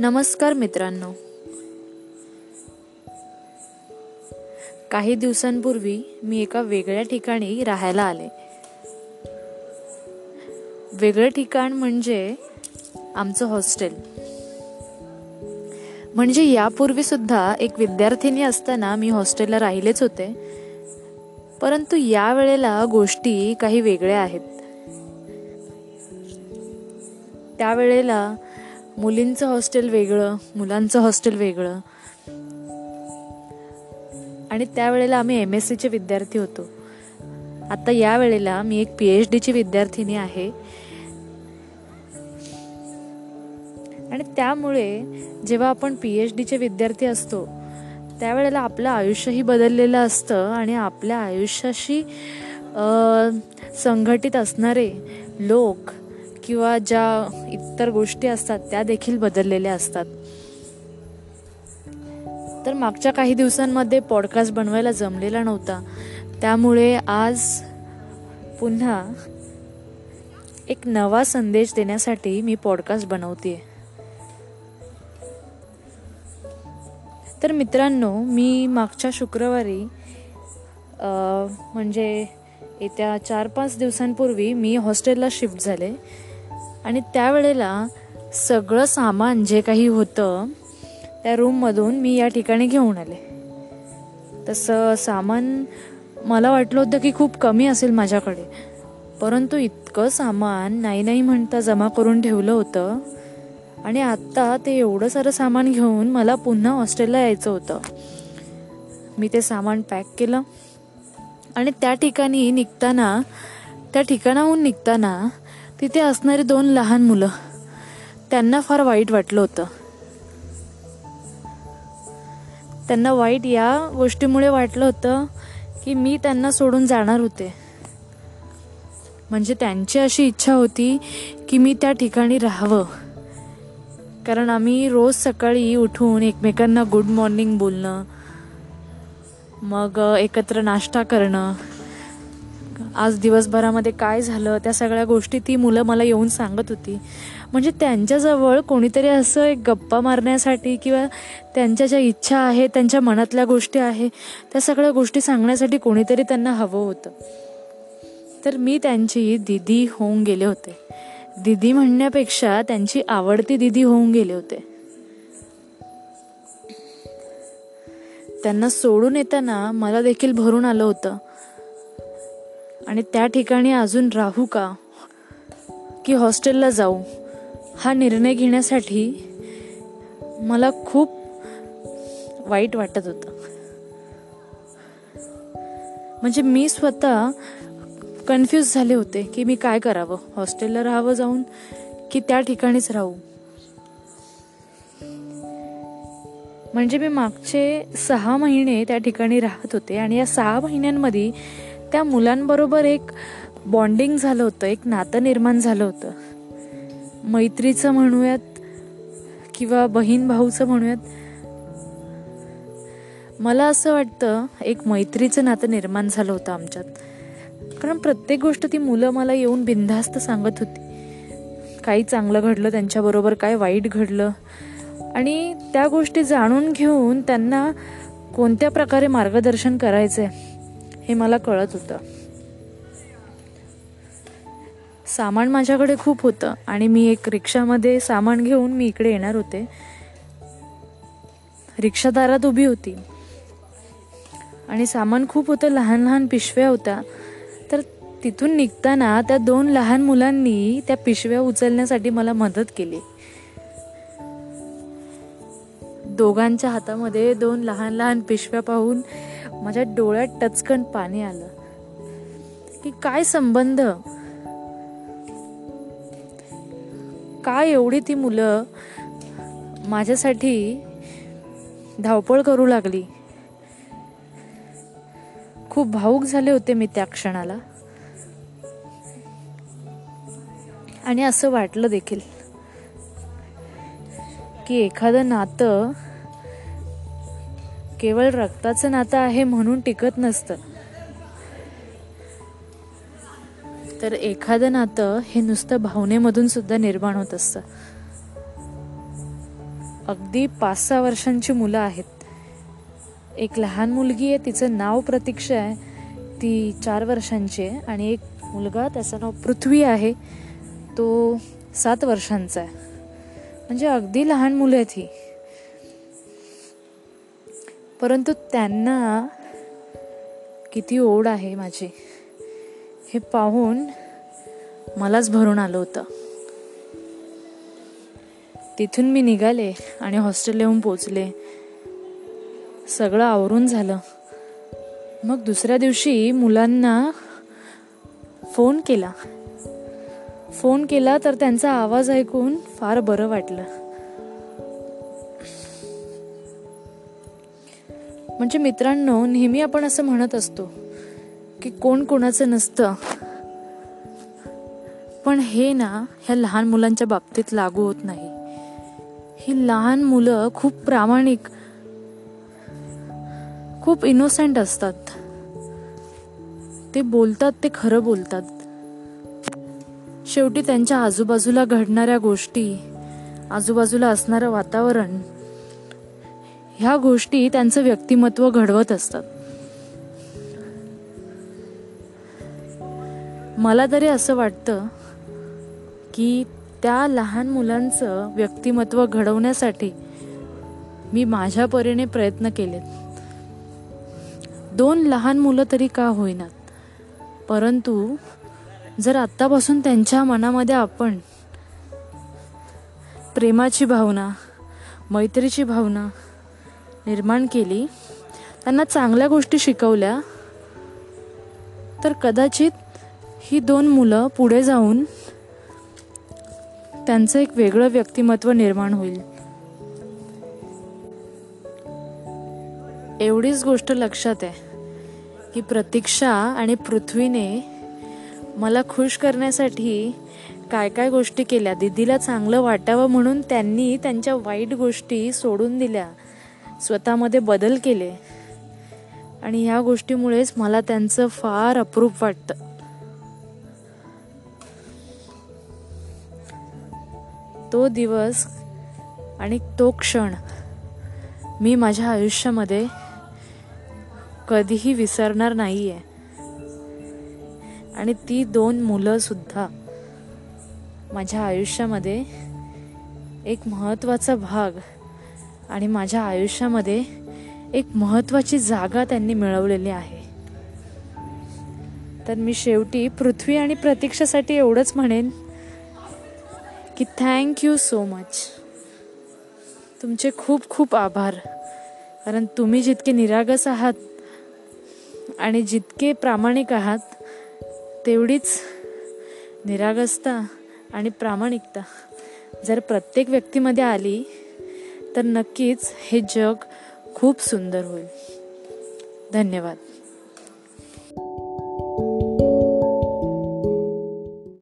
नमस्कार मित्रांनो. काही दिवसांपूर्वी मी एका वेगळ्या ठिकाणी राहायला आले. वेगळं ठिकाण म्हणजे आमचं हॉस्टेल. म्हणजे यापूर्वी सुद्धा एक विद्यार्थिनी असताना मी हॉस्टेलला राहिलेच होते. परंतु या वेळेला गोष्टी काही वेगळ्या आहेत. त्यावेळेला मुलींचं हॉस्टेल वेगळं मुलांचं हॉस्टेल वेगळं. आणि त्यावेळेला आम्ही एम एस सीचे विद्यार्थी होतो. आता या वेळेला मी एक पी एच डीची विद्यार्थिनी आहे. आणि त्यामुळे जेव्हा आपण पी एच डीचे विद्यार्थी असतो त्यावेळेला आपलं आयुष्यही बदललेलं असतं आणि आपल्या आयुष्याशी संघटित असणारे लोक किंवा ज्या इतर गोष्टी असतात त्या देखील बदललेल्या असतात. तर मागच्या काही दिवसांमध्ये पॉडकास्ट बनवायला जमलेला नव्हता. त्यामुळे आज पुन्हा एक नवा संदेश देण्यासाठी मी पॉडकास्ट बनवते तर मित्रांनो मी मागच्या शुक्रवारी म्हणजे येत्या चार पाच दिवसांपूर्वी मी हॉस्टेलला शिफ्ट झाले. आणि त्यावेळेला सगळं सामान जे काही होतं त्या रूममधून मी या ठिकाणी घेऊन आले. तसं सामान मला वाटलं होतं की खूप कमी असेल माझ्याकडे परंतु इतकं सामान नाही नाही म्हणता जमा करून ठेवलं होतं. आणि आत्ता ते एवढं सारं सामान घेऊन मला पुन्हा हॉस्टेलला यायचं होतं. मी ते सामान पॅक केलं. आणि त्या ठिकाणी निघताना त्या ठिकाणाहून निघताना तिथे असणारी दोन लहान मुलं. त्यांना फार वाईट वाटलं होतं. त्यांना वाईट या गोष्टीमुळे वाटलं होतं की मी त्यांना सोडून जाणार होते. म्हणजे त्यांची अशी इच्छा होती की मी त्या ठिकाणी राहावं. कारण आम्ही रोज सकाळी उठून एकमेकांना गुड मॉर्निंग बोलणं मग एकत्र नाश्ता करणं आज दिवसभरामध्ये काय झालं त्या सगळ्या गोष्टी ती मुलं मला येऊन सांगत होती. म्हणजे त्यांच्याजवळ कोणीतरी असं एक गप्पा मारण्यासाठी किंवा त्यांच्या ज्या इच्छा आहे त्यांच्या मनातल्या गोष्टी आहे त्या सगळ्या गोष्टी सांगण्यासाठी कोणीतरी त्यांना हवं होतं. तर मी त्यांची दिदी होऊन गेले होते. दिदी म्हणण्यापेक्षा त्यांची आवडती दिदी होऊन गेले होते. त्यांना सोडून येताना मला देखील भरून आलं होतं. आणि त्या ठिकाणी अजून राहू का? की हॉस्टेलला जाऊ? हा निर्णय घेण्यासाठी मला खूप वाईट वाटत होतं. म्हणजे मी स्वतः कन्फ्यूज झाले होते की मी काय करावं? हॉस्टेलला राहावं जाऊन की त्या ठिकाणीच राहू? म्हणजे मी मागचे सहा महिने त्या ठिकाणी राहत होते आणि या सहा महिन्यांमध्ये त्या मुलांबरोबर एक बॉन्डिंग झालं होतं एक नातं निर्माण झालं होतं. मैत्रीचं म्हणूयात किंवा बहीण भाऊचं म्हणूयात मला असं वाटतं एक मैत्रीचं नातं निर्माण झालं होतं आमच्यात. कारण प्रत्येक गोष्ट ती मुलं मला येऊन बिनधास्त सांगत होती. काही चांगलं घडलं त्यांच्याबरोबर काय वाईट घडलं. आणि त्या गोष्टी जाणून घेऊन त्यांना कोणत्या प्रकारे मार्गदर्शन करायचं आहे हे मला कळत होतं. सामान माझ्याकडे खूप होतं आणि मी एक रिक्षामध्ये सामान घेऊन मी इकडे येणार होते. रिक्षा दारात उभी होती. आणि सामान खूप होतं लहान लहान पिशव्या होत्या. तर तिथून निघताना त्या दोन लहान मुलांनी त्या पिशव्या उचलण्यासाठी मला मदत केली. दोघांच्या हातामध्ये दोन लहान लहान पिशव्या पाहून माझ्या डोळ्यात टचकन पाणी आलं. की काय संबंध? काय एवढी ती मुलं माझ्यासाठी धावपळ करू लागली? खूप भाऊक झाले होते मी त्या क्षणाला. आणि असं वाटलं देखील की एखादं नातं केवळ रक्ताचं नातं आहे म्हणून टिकत नसतं. तर एखादं नातं हे नुसतं भावनेमधून सुद्धा निर्माण होत असतं. अगदी पाच सहा वर्षांची मुलं आहेत. एक लहान मुलगी आहे तिचं नाव प्रतीक्षा आहे. ती चार वर्षांची आहे आणि एक मुलगा त्याचं नाव पृथ्वी आहे. तो सात वर्षांचा आहे. म्हणजे अगदी लहान मुलं आहेत ही. परंतु त्यांना किती ओढ आहे माझी. हे पाहून मलाच भरून आलं होतं. तिथून मी निघाले आणि हॉस्टेल येऊन पोचले सगळं आवरून झालं. मग दुसऱ्या दिवशी मुलांना फोन केला. फोन केला तर त्यांचा आवाज ऐकून फार बरं वाटलं. म्हणजे मित्रांनो नेहमी आपण असं म्हणत असतो की कोण कोणाचं नसतं. पण हे ना ह्या लहान मुलांच्या बाबतीत लागू होत नाही. ही लहान मुलं खूप प्रामाणिक खूप इनोसेंट असतात. ते बोलतात ते खरं बोलतात. शेवटी त्यांच्या आजूबाजूला घडणाऱ्या गोष्टी आजूबाजूला असणारं वातावरण ह्या गोष्टी त्यांचं व्यक्तिमत्व घडवत असतात. मला तरी असं वाटतं की त्या लहान मुलांचं व्यक्तिमत्व घडवण्यासाठी मी माझ्या परीने प्रयत्न केलेत. दोन लहान मुलं तरी का होईनात? परंतु जर आत्तापासून त्यांच्या मनामध्ये आपण प्रेमाची भावना मैत्रीची भावना निर्माण केली. त्यांना चांगल्या गोष्टी शिकवल्या. तर कदाचित ही दोन मुलं पुढे जाऊन त्यांचं एक वेगळं व्यक्तिमत्व निर्माण होईल. एवढीच गोष्ट लक्षात आहे की प्रतीक्षा आणि पृथ्वीने मला खुश करण्यासाठी काय काय गोष्टी केल्या. दीदीला चांगलं वाटावं म्हणून त्यांनी त्यांच्या वाईट गोष्टी सोडून दिल्या. स्वतःमध्ये बदल केले. आणि ह्या गोष्टीमुळेच मला त्यांचं फार अप्रूप वाटतं. तो दिवस आणि तो क्षण मी माझ्या आयुष्यामध्ये कधीही विसरणार नाही आहे आणि ती दोन मुलंसुद्धा माझ्या आयुष्यामध्ये एक महत्त्वाचा भाग आणि माझ्या आयुष्यामध्ये एक महत्त्वाची जागा त्यांनी मिळवलेली आहे. तर मी शेवटी पृथ्वी आणि प्रतीक्षासाठी एवढंच म्हणेन की थँक यू सो मच तुमचे खूप खूप आभार. कारण तुम्ही जितके निरागस आहात आणि जितके प्रामाणिक आहात तेवढीच निरागसता आणि प्रामाणिकता जर प्रत्येक व्यक्तीमध्ये आली तर नक्कीच हे जग खूप सुंदर होईल. धन्यवाद.